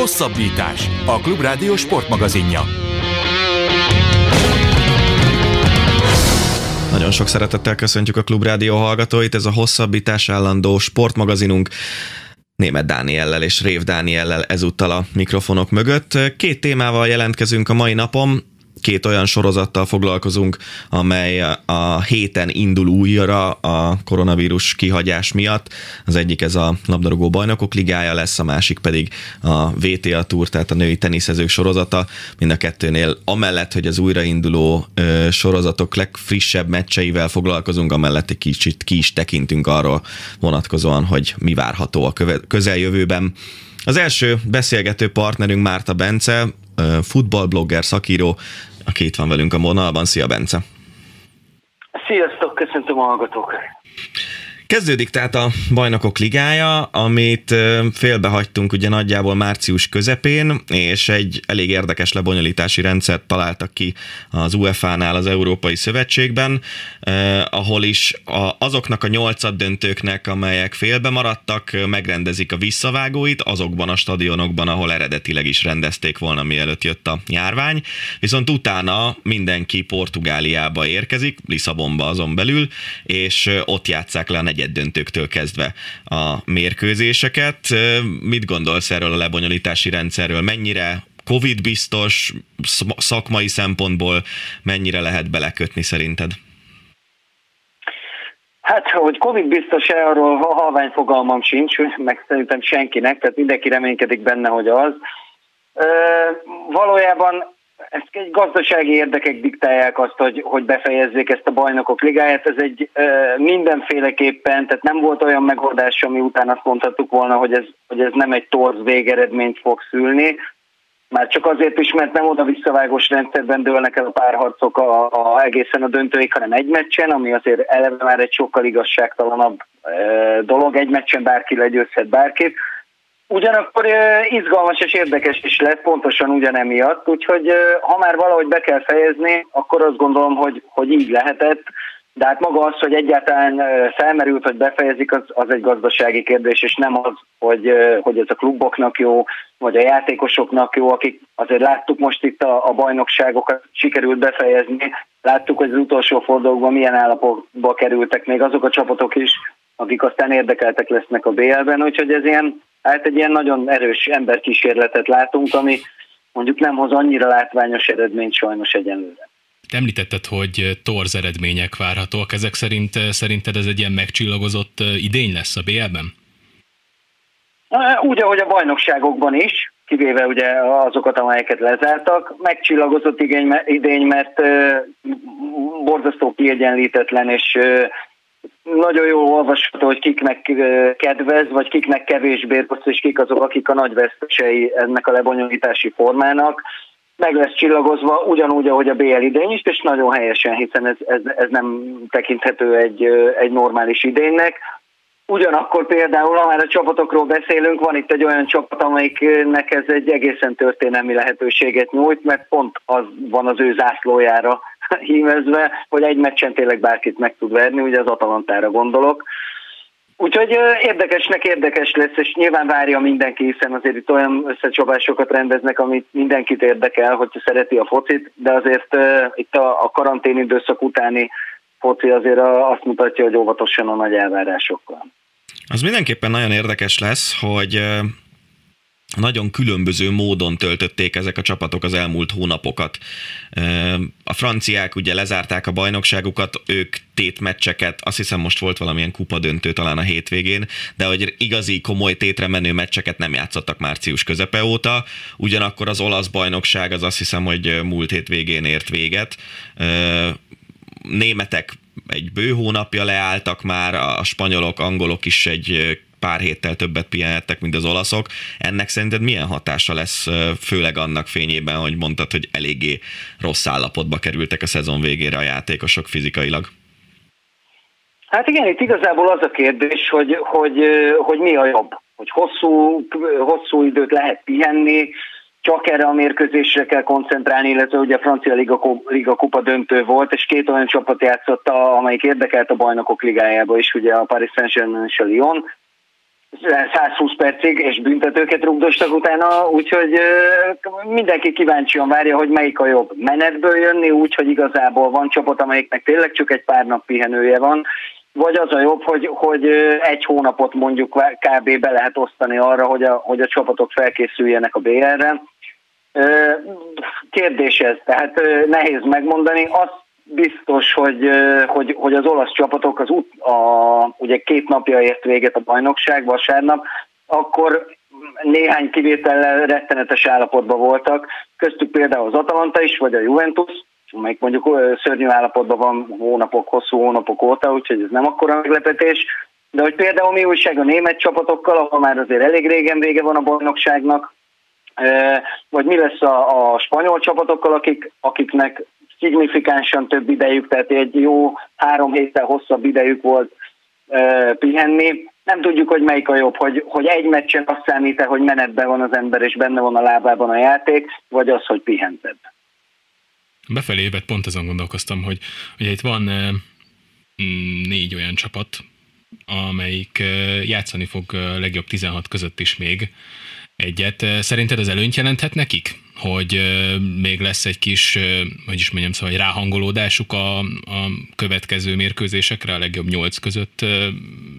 Hosszabbítás. A Klubrádió sportmagazinja. Nagyon sok szeretettel köszöntjük a Klubrádió hallgatóit, ez a hosszabbítás állandó sportmagazinunk. Német Dániellel és Rév Dániellel ezúttal a mikrofonok mögött. Két témával jelentkezünk a mai napon két olyan sorozattal foglalkozunk, amely a héten indul újra a koronavírus kihagyás miatt. Az egyik ez a labdarúgó bajnokok ligája lesz, a másik pedig a VTA Tour, tehát a női teniszezők sorozata. Mind a kettőnél amellett, hogy az újrainduló sorozatok legfrissebb meccseivel foglalkozunk, amellett egy kicsit ki is tekintünk arról vonatkozóan, hogy mi várható a közeljövőben. Az első beszélgető partnerünk Márta Bence, futballblogger, szakíró, aki itt van velünk a vonalban. Szia, Bence! Sziasztok, köszöntöm a hallgatókat! Kezdődik tehát a bajnokok ligája, amit félbehagytunk ugye nagyjából március közepén, és egy elég érdekes lebonyolítási rendszert találtak ki az UEFA-nál az Európai Szövetségben, eh, ahol is a, azoknak a nyolcad döntőknek, amelyek félbe maradtak, megrendezik a visszavágóit azokban a stadionokban, ahol eredetileg is rendezték volna, mielőtt jött a járvány, viszont utána mindenki Portugáliába érkezik, Lisszabonba azon belül, és ott játszák le a negy negyed döntőktől kezdve a mérkőzéseket. Mit gondolsz erről a lebonyolítási rendszerről? Mennyire Covid biztos szakmai szempontból mennyire lehet belekötni szerinted? Hát, hogy Covid biztos-e, arról halvány fogalmam sincs, meg szerintem senkinek, tehát mindenki reménykedik benne, hogy az. Ö, valójában ezt egy gazdasági érdekek diktálják azt, hogy, hogy befejezzék ezt a bajnokok ligáját. Ez egy e, mindenféleképpen, tehát nem volt olyan megoldás, ami után azt mondhattuk volna, hogy ez, hogy ez nem egy torz végeredményt fog szülni. Már csak azért is, mert nem oda visszavágós rendszerben dőlnek el a párharcok a, a, egészen a döntőig, hanem egy meccsen, ami azért eleve már egy sokkal igazságtalanabb e, dolog. Egy meccsen bárki legyőzhet bárkit. Ugyanakkor izgalmas és érdekes is lett, pontosan ugyanemiatt, úgyhogy ha már valahogy be kell fejezni, akkor azt gondolom, hogy, hogy így lehetett, de hát maga az, hogy egyáltalán felmerült, hogy befejezik, az, az egy gazdasági kérdés, és nem az, hogy, hogy ez a kluboknak jó, vagy a játékosoknak jó, akik azért láttuk most itt a, a bajnokságokat, sikerült befejezni, láttuk, hogy az utolsó fordulókban milyen állapotba kerültek még azok a csapatok is, akik aztán érdekeltek lesznek a BL-ben, úgyhogy ez ilyen Hát egy ilyen nagyon erős emberkísérletet látunk, ami mondjuk nem hoz annyira látványos eredményt sajnos egyenlőre. Te említetted, hogy torz eredmények várhatóak. Ezek szerint szerinted ez egy ilyen megcsillagozott idény lesz a BL-ben? Úgy, ahogy a bajnokságokban is, kivéve ugye azokat, amelyeket lezártak. Megcsillagozott idény, mert borzasztó kiegyenlítetlen és nagyon jó olvasható, hogy kiknek kedvez, vagy kiknek kevésbé rossz, és kik azok, akik a nagy vesztesei ennek a lebonyolítási formának. Meg lesz csillagozva ugyanúgy, ahogy a BL idény is, és nagyon helyesen, hiszen ez, ez, ez nem tekinthető egy, egy normális idénynek. Ugyanakkor például, ha a csapatokról beszélünk, van itt egy olyan csapat, amelyiknek ez egy egészen történelmi lehetőséget nyújt, mert pont az van az ő zászlójára hímezve, hogy egy meccsen tényleg bárkit meg tud verni, ugye az Atalantára gondolok. Úgyhogy érdekesnek érdekes lesz, és nyilván várja mindenki, hiszen azért itt olyan összecsapásokat rendeznek, amit mindenkit érdekel, hogyha szereti a focit, de azért itt a, a karantén időszak utáni foci azért azt mutatja, hogy óvatosan a nagy elvárásokkal. Az mindenképpen nagyon érdekes lesz, hogy nagyon különböző módon töltötték ezek a csapatok az elmúlt hónapokat. A franciák ugye lezárták a bajnokságukat, ők tétmeccseket, azt hiszem most volt valamilyen kupadöntő talán a hétvégén, de hogy igazi komoly tétre menő meccseket nem játszottak március közepe óta, ugyanakkor az olasz bajnokság az azt hiszem, hogy múlt hétvégén ért véget. Németek egy bő hónapja leálltak már, a spanyolok, angolok is egy pár héttel többet pihenhettek, mint az olaszok. Ennek szerinted milyen hatása lesz, főleg annak fényében, hogy mondtad, hogy eléggé rossz állapotba kerültek a szezon végére a játékosok fizikailag? Hát igen, itt igazából az a kérdés, hogy, hogy, hogy mi a jobb. Hogy hosszú, hosszú időt lehet pihenni, csak erre a mérkőzésre kell koncentrálni, illetve ugye a francia Liga, Liga kupa döntő volt, és két olyan csapat játszott, amelyik érdekelt a bajnokok ligájába is, ugye a Paris Saint-Germain és a Lyon, 120 percig, és büntetőket rugdostak utána, úgyhogy mindenki kíváncsian várja, hogy melyik a jobb. Menetből jönni úgy, hogy igazából van csapat, amelyiknek tényleg csak egy pár nap pihenője van, vagy az a jobb, hogy, hogy egy hónapot mondjuk kb. be lehet osztani arra, hogy a, hogy a csapatok felkészüljenek a BL-re. Kérdés ez, tehát nehéz megmondani. Azt biztos, hogy, hogy, hogy az olasz csapatok az út, a, ugye két napja ért véget a bajnokság, vasárnap, akkor néhány kivétellel rettenetes állapotban voltak, köztük például az Atalanta is, vagy a Juventus, amelyik mondjuk szörnyű állapotban van hónapok, hosszú hónapok óta, úgyhogy ez nem akkora meglepetés. De hogy például mi újság a német csapatokkal, ahol már azért elég régen vége van a bajnokságnak, vagy mi lesz a, a spanyol csapatokkal, akik, akiknek szignifikánsan több idejük, tehát egy jó három héttel hosszabb idejük volt pihenni. Nem tudjuk, hogy melyik a jobb, hogy, hogy egy meccsen azt számít hogy menetben van az ember, és benne van a lábában a játék, vagy az, hogy pihentebb. Befelé évet pont azon gondolkoztam, hogy ugye itt van mm, négy olyan csapat, amelyik játszani fog legjobb 16 között is még egyet. Szerinted ez előnyt jelenthet nekik? Hogy még lesz egy kis, hogy is mondjam, szóval egy ráhangolódásuk a, a következő mérkőzésekre, a legjobb nyolc között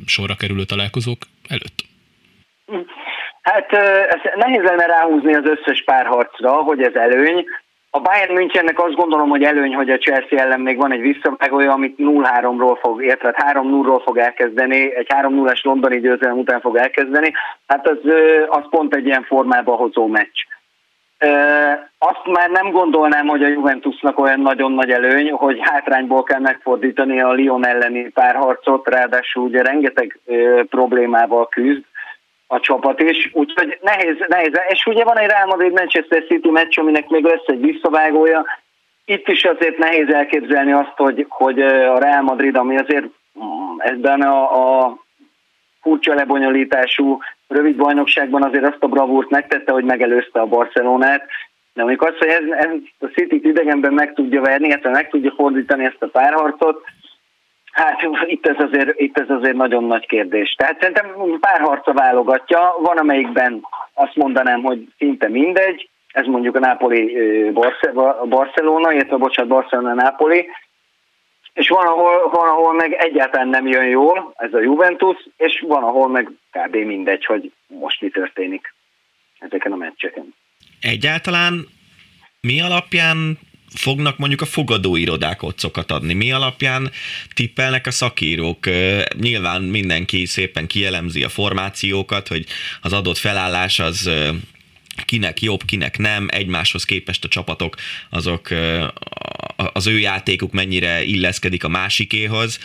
sorra kerülő találkozók előtt? Hát ez nehéz lenne ráhúzni az összes párharcra, hogy ez előny. A Bayern Münchennek azt gondolom, hogy előny, hogy a Chelsea ellen még van egy visszavágója, amit 0-3-ról fog, illetve 3-0-ról fog elkezdeni, egy 3-0-as londoni győzelem után fog elkezdeni. Hát az, az pont egy ilyen formába hozó meccs. Azt már nem gondolnám, hogy a Juventusnak olyan nagyon nagy előny, hogy hátrányból kell megfordítani a Lyon elleni párharcot, ráadásul ugye rengeteg problémával küzd a csapat is, úgyhogy nehéz, nehéz. És ugye van egy Real Madrid Manchester City meccs, aminek még lesz egy visszavágója. Itt is azért nehéz elképzelni azt, hogy, hogy a Real Madrid, ami azért mm, ebben a, a furcsa lebonyolítású rövid bajnokságban azért azt a bravúrt megtette, hogy megelőzte a Barcelonát, de mondjuk azt, hogy ez, ez a City idegenben meg tudja verni, illetve meg tudja fordítani ezt a párharcot, Hát itt ez, azért, itt ez azért nagyon nagy kérdés. Tehát szerintem pár harca válogatja, van amelyikben azt mondanám, hogy szinte mindegy, ez mondjuk a Napoli Barcelona, illetve bocsánat, Barcelona Napoli, és van ahol, van, ahol meg egyáltalán nem jön jól, ez a Juventus, és van, ahol meg kb. mindegy, hogy most mi történik ezeken a meccseken. Egyáltalán mi alapján fognak mondjuk a fogadóirodák otcokat adni? Mi alapján tippelnek a szakírók? Nyilván mindenki szépen kielemzi a formációkat, hogy az adott felállás az kinek jobb, kinek nem, egymáshoz képest a csapatok azok az ő játékuk mennyire illeszkedik a másikéhoz.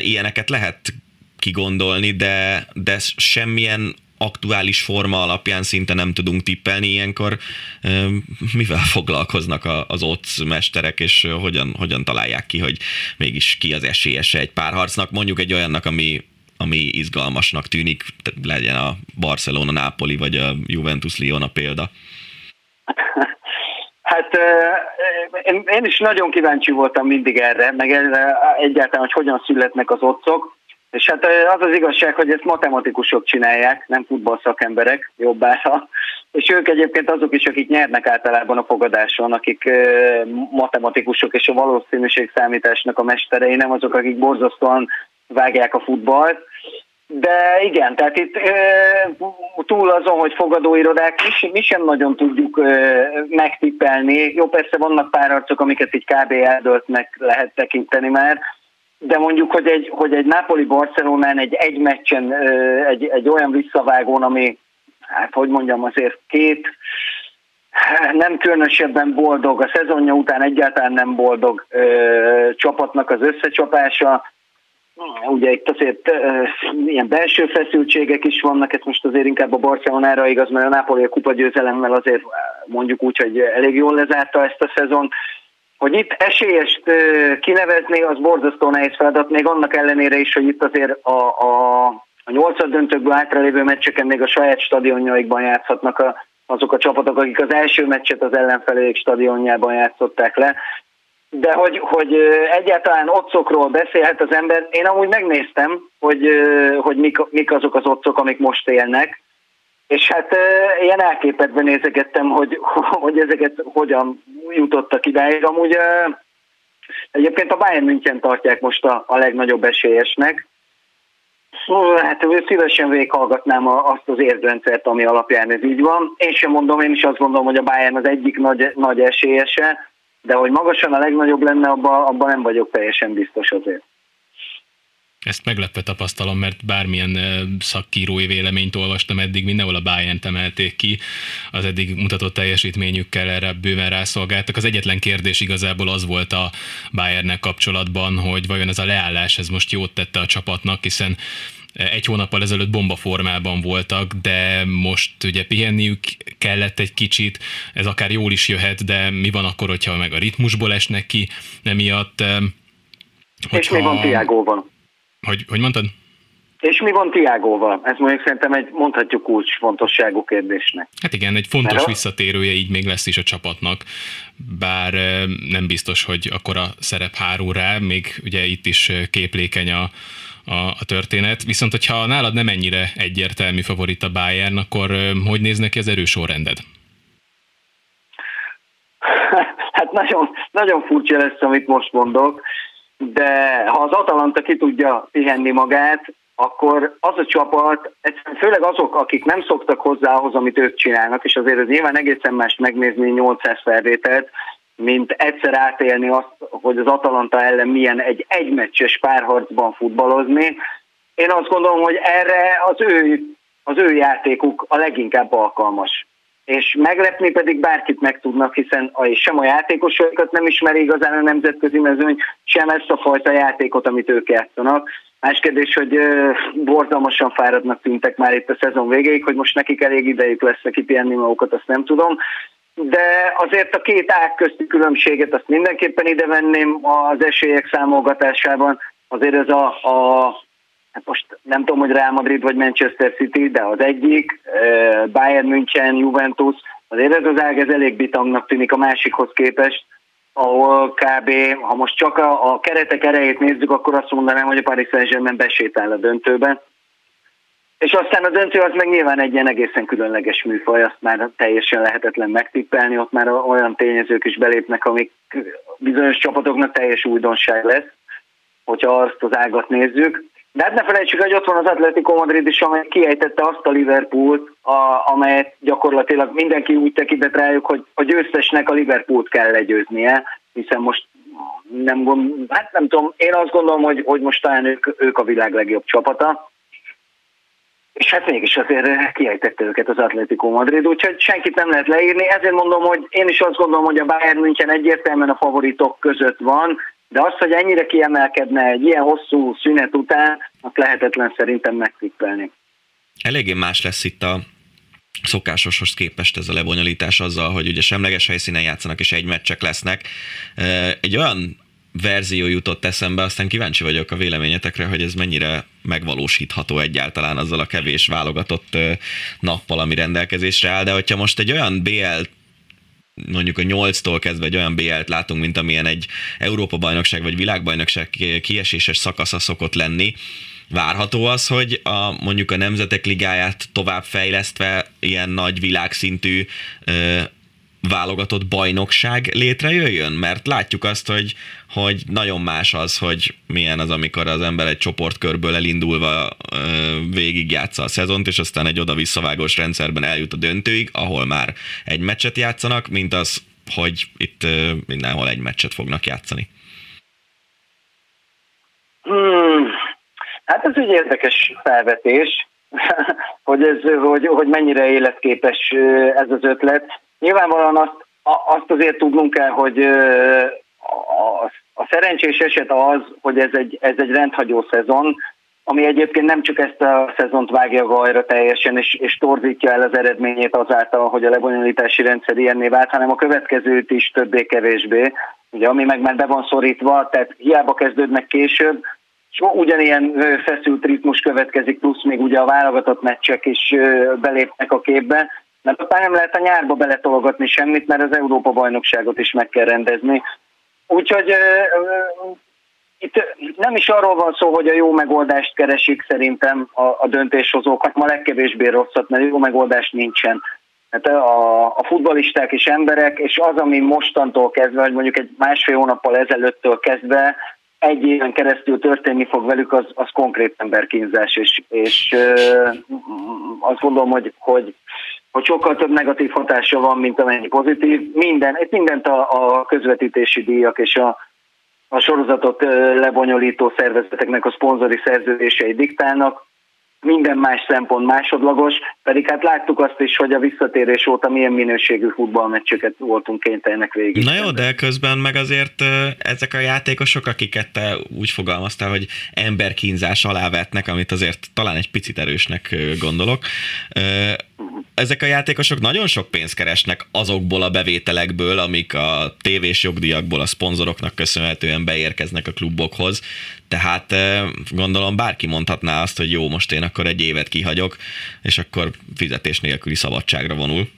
Ilyeneket lehet kigondolni, de, de semmilyen aktuális forma alapján szinte nem tudunk tippelni ilyenkor. Mivel foglalkoznak az ott mesterek, és hogyan, hogyan találják ki, hogy mégis ki az esélyese egy párharcnak, mondjuk egy olyannak, ami, ami izgalmasnak tűnik, legyen a Barcelona, Napoli, vagy a Juventus Liona példa? Hát én is nagyon kíváncsi voltam mindig erre, meg egyáltalán, hogy hogyan születnek az otcok. És hát az az igazság, hogy ezt matematikusok csinálják, nem futballszakemberek jobbára, és ők egyébként azok is, akik nyernek általában a fogadáson, akik matematikusok és a valószínűség számításnak a mesterei, nem azok, akik borzasztóan vágják a futballt. De igen, tehát itt túl azon, hogy fogadóirodák, mi, mi sem nagyon tudjuk megtippelni. Jó, persze vannak pár arcok, amiket így kb. eldöltnek lehet tekinteni már, de mondjuk, hogy egy, hogy egy Napoli Barcelonán egy egy meccsen, egy, egy olyan visszavágón, ami, hát hogy mondjam, azért két nem különösebben boldog, a szezonja után egyáltalán nem boldog ö, csapatnak az összecsapása. Ugye itt azért ö, ilyen belső feszültségek is vannak, ez most azért inkább a Barcelonára igaz, mert a Napoli a kupagyőzelemmel azért mondjuk úgy, hogy elég jól lezárta ezt a szezon, hogy itt esélyest kinevezni, az borzasztó nehéz feladat, még annak ellenére is, hogy itt azért a, a, a nyolcad döntőkből hátralévő meccseken még a saját stadionjaikban játszhatnak a, azok a csapatok, akik az első meccset az ellenfelék stadionjában játszották le. De hogy, hogy egyáltalán otcokról beszélhet az ember, én amúgy megnéztem, hogy, hogy mik, mik azok az otcok, amik most élnek. És hát ilyen elképedve nézegettem, hogy, hogy ezeket hogyan jutottak idáig. Amúgy egyébként a Bayern München tartják most a, a legnagyobb esélyesnek. Hát szívesen végighallgatnám azt az érdrendszert, ami alapján ez így van. Én sem mondom, én is azt gondolom, hogy a Bayern az egyik nagy, nagy esélyese, de hogy magasan a legnagyobb lenne, abban abba nem vagyok teljesen biztos azért. Ezt meglepve tapasztalom, mert bármilyen szakírói véleményt olvastam eddig, mindenhol a bayern emelték ki, az eddig mutatott teljesítményükkel erre bőven rászolgáltak. Az egyetlen kérdés igazából az volt a Bayernnek kapcsolatban, hogy vajon ez a leállás ez most jót tette a csapatnak, hiszen egy hónappal ezelőtt bombaformában voltak, de most ugye pihenniük kellett egy kicsit, ez akár jól is jöhet, de mi van akkor, hogyha meg a ritmusból esnek ki, emiatt... Hogyha... És mi van Tiágóban? Hogy, hogy mondtad? És mi van Tiágóval? Ez mondjuk szerintem egy mondhatjuk kulcsfontosságú kérdésnek. Hát igen, egy fontos Mert visszatérője így még lesz is a csapatnak, bár nem biztos, hogy akkor a szerep hárul rá, még ugye itt is képlékeny a, a, a történet. Viszont, hogyha nálad nem ennyire egyértelmű favorit a Bayern, akkor hogy néz neki az erősorrended? Hát nagyon, nagyon furcsa lesz, amit most mondok de ha az Atalanta ki tudja pihenni magát, akkor az a csapat, főleg azok, akik nem szoktak hozzá ahhoz, amit ők csinálnak, és azért az nyilván egészen más megnézni 800 felvételt, mint egyszer átélni azt, hogy az Atalanta ellen milyen egy egymeccses párharcban futballozni. Én azt gondolom, hogy erre az ő, az ő játékuk a leginkább alkalmas és meglepni pedig bárkit meg tudnak, hiszen a, sem a játékosokat nem ismeri igazán a nemzetközi mezőny, sem ezt a fajta játékot, amit ők játszanak. Más kérdés, hogy borzalmasan fáradnak tűntek már itt a szezon végéig, hogy most nekik elég idejük lesz kipihenni magukat, azt nem tudom. De azért a két ág közti különbséget azt mindenképpen ide venném az esélyek számolgatásában. Azért ez a, a hát most nem tudom, hogy Real Madrid vagy Manchester City, de az egyik, Bayern München, Juventus, azért ez az ág ez elég bitamnak tűnik a másikhoz képest, ahol kb. ha most csak a, a keretek erejét nézzük, akkor azt mondanám, hogy a Paris Saint-Germain besétál a döntőben. És aztán a döntő az meg nyilván egy ilyen egészen különleges műfaj, azt már teljesen lehetetlen megtippelni, ott már olyan tényezők is belépnek, amik bizonyos csapatoknak teljes újdonság lesz, hogyha azt az ágat nézzük. De hát ne felejtsük, hogy ott van az Atletico Madrid is, amely kiejtette azt a Liverpoolt, a, amelyet gyakorlatilag mindenki úgy tekintett rájuk, hogy a győztesnek a Liverpoolt kell legyőznie, hiszen most nem gond, hát nem tudom, én azt gondolom, hogy, hogy most talán ők, ők a világ legjobb csapata. És hát mégis azért kiejtette őket az Atletico Madrid, úgyhogy senkit nem lehet leírni. Ezért mondom, hogy én is azt gondolom, hogy a Bayern München egyértelműen a favoritok között van, de az, hogy ennyire kiemelkedne egy ilyen hosszú szünet után, azt lehetetlen szerintem megtippelni. Eléggé más lesz itt a szokásoshoz képest ez a lebonyolítás azzal, hogy ugye semleges helyszínen játszanak és egy meccsek lesznek. Egy olyan verzió jutott eszembe, aztán kíváncsi vagyok a véleményetekre, hogy ez mennyire megvalósítható egyáltalán azzal a kevés válogatott nappal, ami rendelkezésre áll, de hogyha most egy olyan BL mondjuk a 8-tól kezdve egy olyan BL-t látunk, mint amilyen egy Európa-bajnokság vagy világbajnokság kieséses szakasza szokott lenni, várható az, hogy a, mondjuk a Nemzetek Ligáját tovább fejlesztve ilyen nagy világszintű válogatott bajnokság létrejöjjön? Mert látjuk azt, hogy, hogy nagyon más az, hogy milyen az, amikor az ember egy csoportkörből elindulva végigjátsza a szezont, és aztán egy oda-visszavágós rendszerben eljut a döntőig, ahol már egy meccset játszanak, mint az, hogy itt mindenhol egy meccset fognak játszani. Hmm. Hát ez egy érdekes felvetés, hogy, ez, hogy, hogy mennyire életképes ez az ötlet. Nyilvánvalóan azt, azt azért tudnunk kell, hogy a, a szerencsés eset az, hogy ez egy, ez egy rendhagyó szezon, ami egyébként nem csak ezt a szezont vágja gajra teljesen, és, és torzítja el az eredményét azáltal, hogy a lebonyolítási rendszer ilyenné vált, hanem a következőt is többé-kevésbé, ugye, ami meg már be van szorítva, tehát hiába kezdődnek később, és ugyanilyen feszült ritmus következik, plusz még ugye a válogatott meccsek is belépnek a képbe, mert aztán nem lehet a nyárba beletolgatni semmit, mert az Európa-bajnokságot is meg kell rendezni. Úgyhogy itt nem is arról van szó, hogy a jó megoldást keresik szerintem a, a döntéshozók, hanem a legkevésbé rosszat, mert jó megoldás nincsen. Hát a, a futbalisták és emberek, és az, ami mostantól kezdve, vagy mondjuk egy másfél hónappal ezelőttől kezdve egy éven keresztül történni fog velük, az, az konkrét emberkínzás, és, és azt gondolom, hogy, hogy, hogy sokkal több negatív hatása van, mint amennyi pozitív. Minden, itt mindent a, a közvetítési díjak és a, a sorozatot lebonyolító szervezeteknek a szponzori szerződései diktálnak, minden más szempont másodlagos, pedig hát láttuk azt is, hogy a visszatérés óta milyen minőségű futballmeccseket voltunk kénytelenek végig. Na jó, de közben meg azért ezek a játékosok, akiket te úgy fogalmaztál, hogy emberkínzás alá vetnek, amit azért talán egy picit erősnek gondolok, ezek a játékosok nagyon sok pénzt keresnek azokból a bevételekből, amik a tévés jogdíjakból a szponzoroknak köszönhetően beérkeznek a klubokhoz. Tehát gondolom bárki mondhatná azt, hogy jó, most én akkor egy évet kihagyok, és akkor fizetés nélküli szabadságra vonul.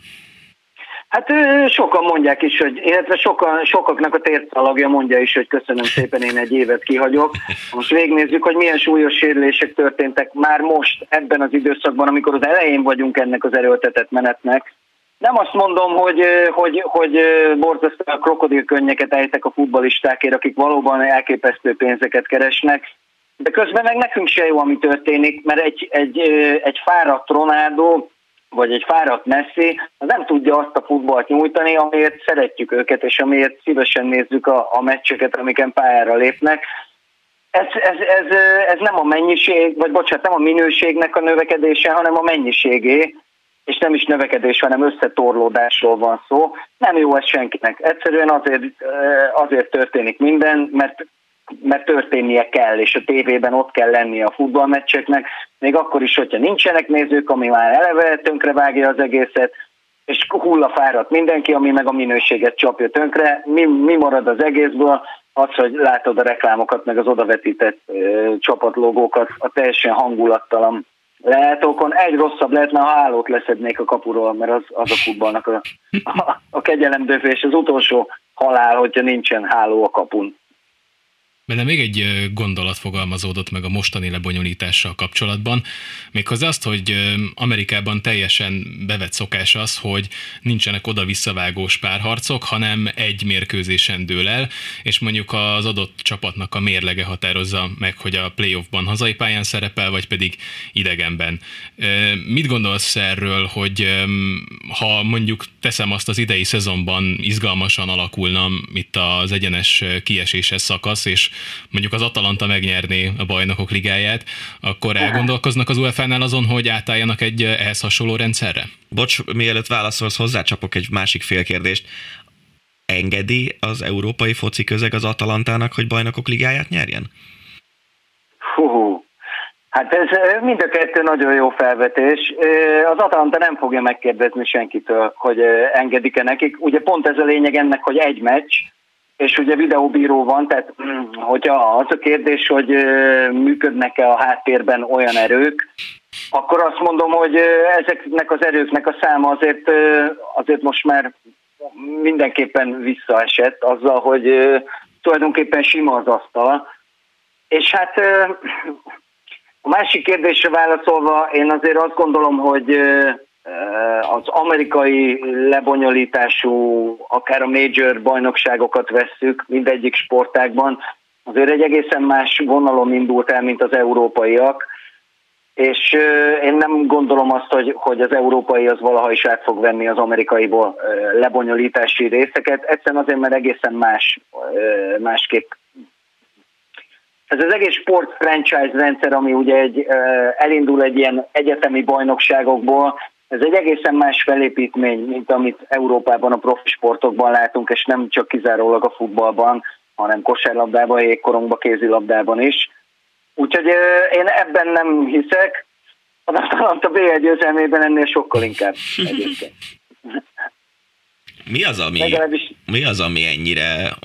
Hát sokan mondják is, hogy, illetve sokan, sokaknak a térszalagja mondja is, hogy köszönöm szépen, én egy évet kihagyok. Most végignézzük, hogy milyen súlyos sérülések történtek már most ebben az időszakban, amikor az elején vagyunk ennek az erőltetett menetnek. Nem azt mondom, hogy, hogy, hogy borzasztó a krokodilkönnyeket ejtek a futbalistákért, akik valóban elképesztő pénzeket keresnek, de közben meg nekünk se jó, ami történik, mert egy, egy, egy fáradt Ronaldo vagy egy fáradt Messi, az nem tudja azt a futballt nyújtani, amiért szeretjük őket, és amiért szívesen nézzük a, a meccseket, amiken pályára lépnek. Ez, ez, ez, ez nem a mennyiség, vagy bocsánat, nem a minőségnek a növekedése, hanem a mennyiségé, és nem is növekedés, hanem összetorlódásról van szó. Nem jó ez senkinek. Egyszerűen azért, azért történik minden, mert mert történnie kell, és a tévében ott kell lennie a futballmeccseknek, még akkor is, hogyha nincsenek nézők, ami már eleve tönkre vágja az egészet, és hullafáradt mindenki, ami meg a minőséget csapja tönkre. Mi, mi marad az egészből? Az, hogy látod a reklámokat, meg az odavetített ö, csapatlogókat, a teljesen hangulattalan lehetókon. Egy rosszabb lehetne, ha hálót leszednék a kapuról, mert az, az a futballnak a, a, a kegyelemdöfés, az utolsó halál, hogyha nincsen háló a kapun. Benne még egy gondolat fogalmazódott meg a mostani lebonyolítással kapcsolatban, méghozzá azt, hogy Amerikában teljesen bevett szokás az, hogy nincsenek oda-visszavágós párharcok, hanem egy mérkőzésen dől el, és mondjuk az adott csapatnak a mérlege határozza meg, hogy a playoffban hazai pályán szerepel, vagy pedig idegenben. Mit gondolsz erről, hogy ha mondjuk teszem azt az idei szezonban izgalmasan alakulna itt az egyenes kieséses szakasz, és mondjuk az Atalanta megnyerné a bajnokok ligáját, akkor elgondolkoznak az UEFA-nál azon, hogy átálljanak egy ehhez hasonló rendszerre? Bocs, mielőtt válaszolsz, hozzácsapok egy másik félkérdést. Engedi az európai foci közeg az Atalantának, hogy bajnokok ligáját nyerjen? Hú, hát ez mind a kettő nagyon jó felvetés. Az Atalanta nem fogja megkérdezni senkitől, hogy engedik-e nekik. Ugye pont ez a lényeg ennek, hogy egy meccs, és ugye videóbíró van, tehát mm, hogyha az a kérdés, hogy működnek-e a háttérben olyan erők, akkor azt mondom, hogy ezeknek az erőknek a száma azért, azért most már mindenképpen visszaesett azzal, hogy tulajdonképpen sima az asztal. És hát a másik kérdésre válaszolva, én azért azt gondolom, hogy az amerikai lebonyolítású, akár a major bajnokságokat vesszük mindegyik sportágban, azért egy egészen más vonalon indult el, mint az európaiak, és én nem gondolom azt, hogy, hogy az európai az valaha is át fog venni az amerikaiból lebonyolítási részeket, egyszerűen azért, mert egészen más, másképp. Ez az egész sport franchise rendszer, ami ugye egy, elindul egy ilyen egyetemi bajnokságokból, ez egy egészen más felépítmény, mint amit Európában a profi sportokban látunk, és nem csak kizárólag a futballban, hanem kosárlabdában, jégkorongban, kézilabdában is. Úgyhogy én ebben nem hiszek, az Atalanta B1 győzelmében ennél sokkal inkább egyébként. Mi az, ami... Legalábbis mi az, ami ennyire,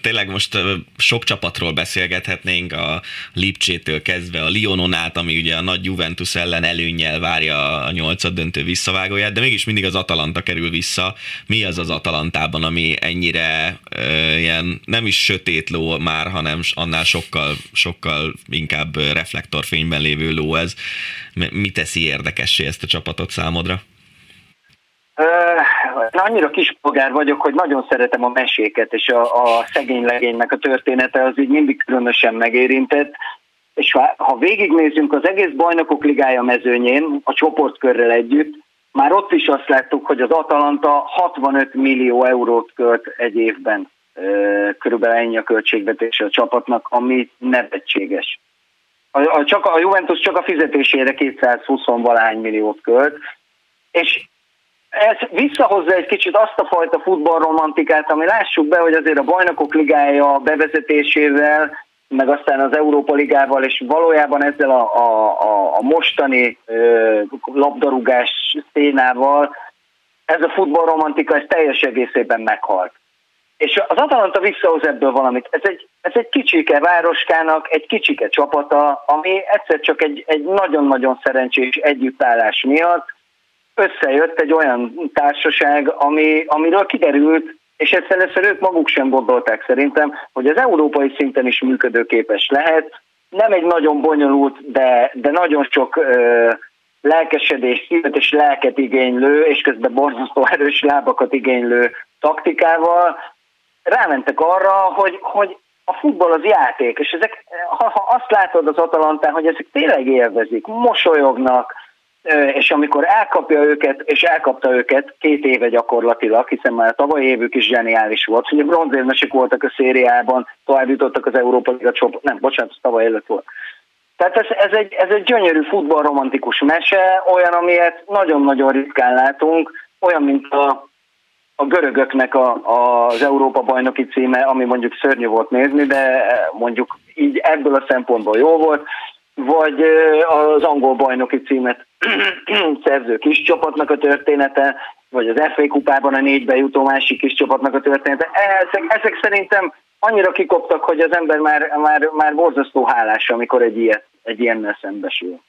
tényleg most sok csapatról beszélgethetnénk, a Lipcsétől kezdve a Lyonon át, ami ugye a nagy Juventus ellen előnnyel várja a nyolcad döntő visszavágóját, de mégis mindig az Atalanta kerül vissza. Mi az az Atalantában, ami ennyire ilyen nem is sötét ló már, hanem annál sokkal, sokkal inkább reflektorfényben lévő ló ez. Mi teszi érdekessé ezt a csapatot számodra? Annyira kispolgár vagyok, hogy nagyon szeretem a meséket, és a, a szegény legénynek a története az így mindig különösen megérintett. És ha, ha végignézzünk az egész bajnokok ligája mezőnyén, a csoportkörrel együtt, már ott is azt láttuk, hogy az Atalanta 65 millió eurót költ egy évben. Körülbelül ennyi a költségvetése a csapatnak, ami nevetséges. A, a, csak a Juventus csak a fizetésére 220 valány milliót költ, és ez visszahozza egy kicsit azt a fajta futballromantikát, ami lássuk be, hogy azért a bajnokok ligája bevezetésével, meg aztán az Európa Ligával, és valójában ezzel a, a, a, a mostani ö, labdarúgás szénával ez a futballromantika ez teljes egészében meghalt. És az Atalanta visszahoz ebből valamit. Ez egy, ez egy kicsike városkának, egy kicsike csapata, ami egyszer csak egy, egy nagyon-nagyon szerencsés együttállás miatt összejött egy olyan társaság, ami, amiről kiderült, és ezt először ők maguk sem gondolták szerintem, hogy az európai szinten is működőképes lehet. Nem egy nagyon bonyolult, de, de nagyon sok ö, lelkesedés, szívet és lelket igénylő, és közben borzasztó erős lábakat igénylő taktikával rámentek arra, hogy, hogy a futball az játék, és ezek, ha, ha azt látod az Atalantán, hogy ezek tényleg élvezik, mosolyognak, és amikor elkapja őket, és elkapta őket két éve gyakorlatilag, hiszen már a tavaly évük is zseniális volt, hogy bronzérmesek voltak a szériában, tovább jutottak az Európa Liga csoport, nem, bocsánat, tavaly előtt volt. Tehát ez, ez, egy, ez egy gyönyörű futballromantikus mese, olyan, amilyet nagyon-nagyon ritkán látunk, olyan, mint a, a görögöknek a, az Európa bajnoki címe, ami mondjuk szörnyű volt nézni, de mondjuk így ebből a szempontból jó volt, vagy az angol bajnoki címet szerző kis csapatnak a története, vagy az FA kupában a négybe jutó másik kis csapatnak a története. Ezek, ezek szerintem annyira kikoptak, hogy az ember már, már, már borzasztó hálás, amikor egy, ilyet, egy ilyennel szembesül.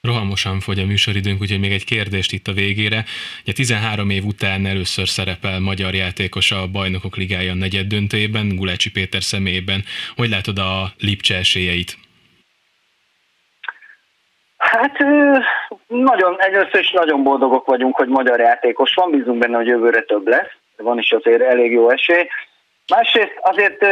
Rohamosan fogy a műsoridőnk, úgyhogy még egy kérdést itt a végére. Ugye 13 év után először szerepel magyar játékos a Bajnokok Ligája negyed döntőjében, Gulácsi Péter személyében. Hogy látod a Lipcse esélyeit? Hát nagyon, először is nagyon boldogok vagyunk, hogy magyar játékos van, bízunk benne, hogy jövőre több lesz, van is azért elég jó esély. Másrészt azért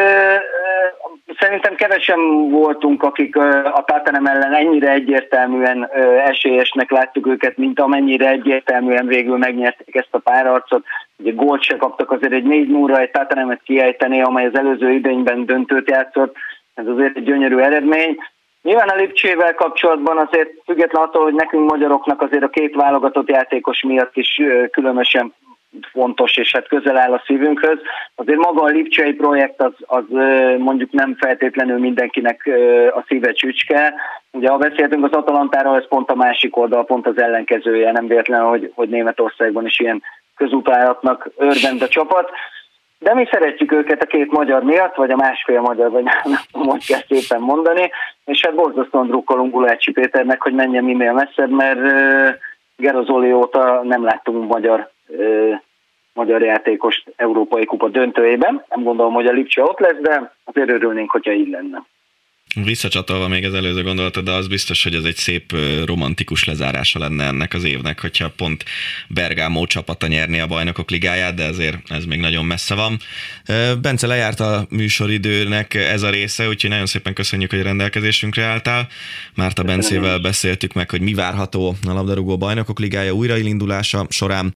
szerintem kevesen voltunk, akik a Tatanem ellen ennyire egyértelműen esélyesnek láttuk őket, mint amennyire egyértelműen végül megnyerték ezt a párharcot. Ugye gólt se kaptak azért egy négy múra egy Tatanemet kiejteni, amely az előző idényben döntőt játszott. Ez azért egy gyönyörű eredmény. Nyilván a Lipcsével kapcsolatban azért független attól, hogy nekünk magyaroknak azért a két válogatott játékos miatt is különösen fontos, és hát közel áll a szívünkhöz. Azért maga a Lipcsei projekt az, az mondjuk nem feltétlenül mindenkinek a szíve csücske. Ugye ha beszéltünk az Atalantáról, ez pont a másik oldal, pont az ellenkezője, nem véletlen, hogy, hogy Németországban is ilyen közútálatnak örvend a csapat. De mi szeretjük őket a két magyar miatt, vagy a másfél magyar, vagy nem, nem kell szépen mondani, és hát borzasztóan drukkolunk Gulácsi Péternek, hogy menjen minél messzebb, mert uh, Gerozoli óta nem láttunk magyar, magyar játékost Európai Kupa döntőjében. Nem gondolom, hogy a Lipcse ott lesz, de azért örülnénk, hogyha így lenne. Visszacsatolva még az előző gondolatod, de az biztos, hogy ez egy szép romantikus lezárása lenne ennek az évnek, hogyha pont Bergámó csapata nyerni a bajnokok ligáját, de azért ez még nagyon messze van. Bence lejárt a műsoridőnek ez a része, úgyhogy nagyon szépen köszönjük, hogy rendelkezésünkre álltál. Márta Bencével beszéltük meg, hogy mi várható a labdarúgó bajnokok ligája újraindulása során.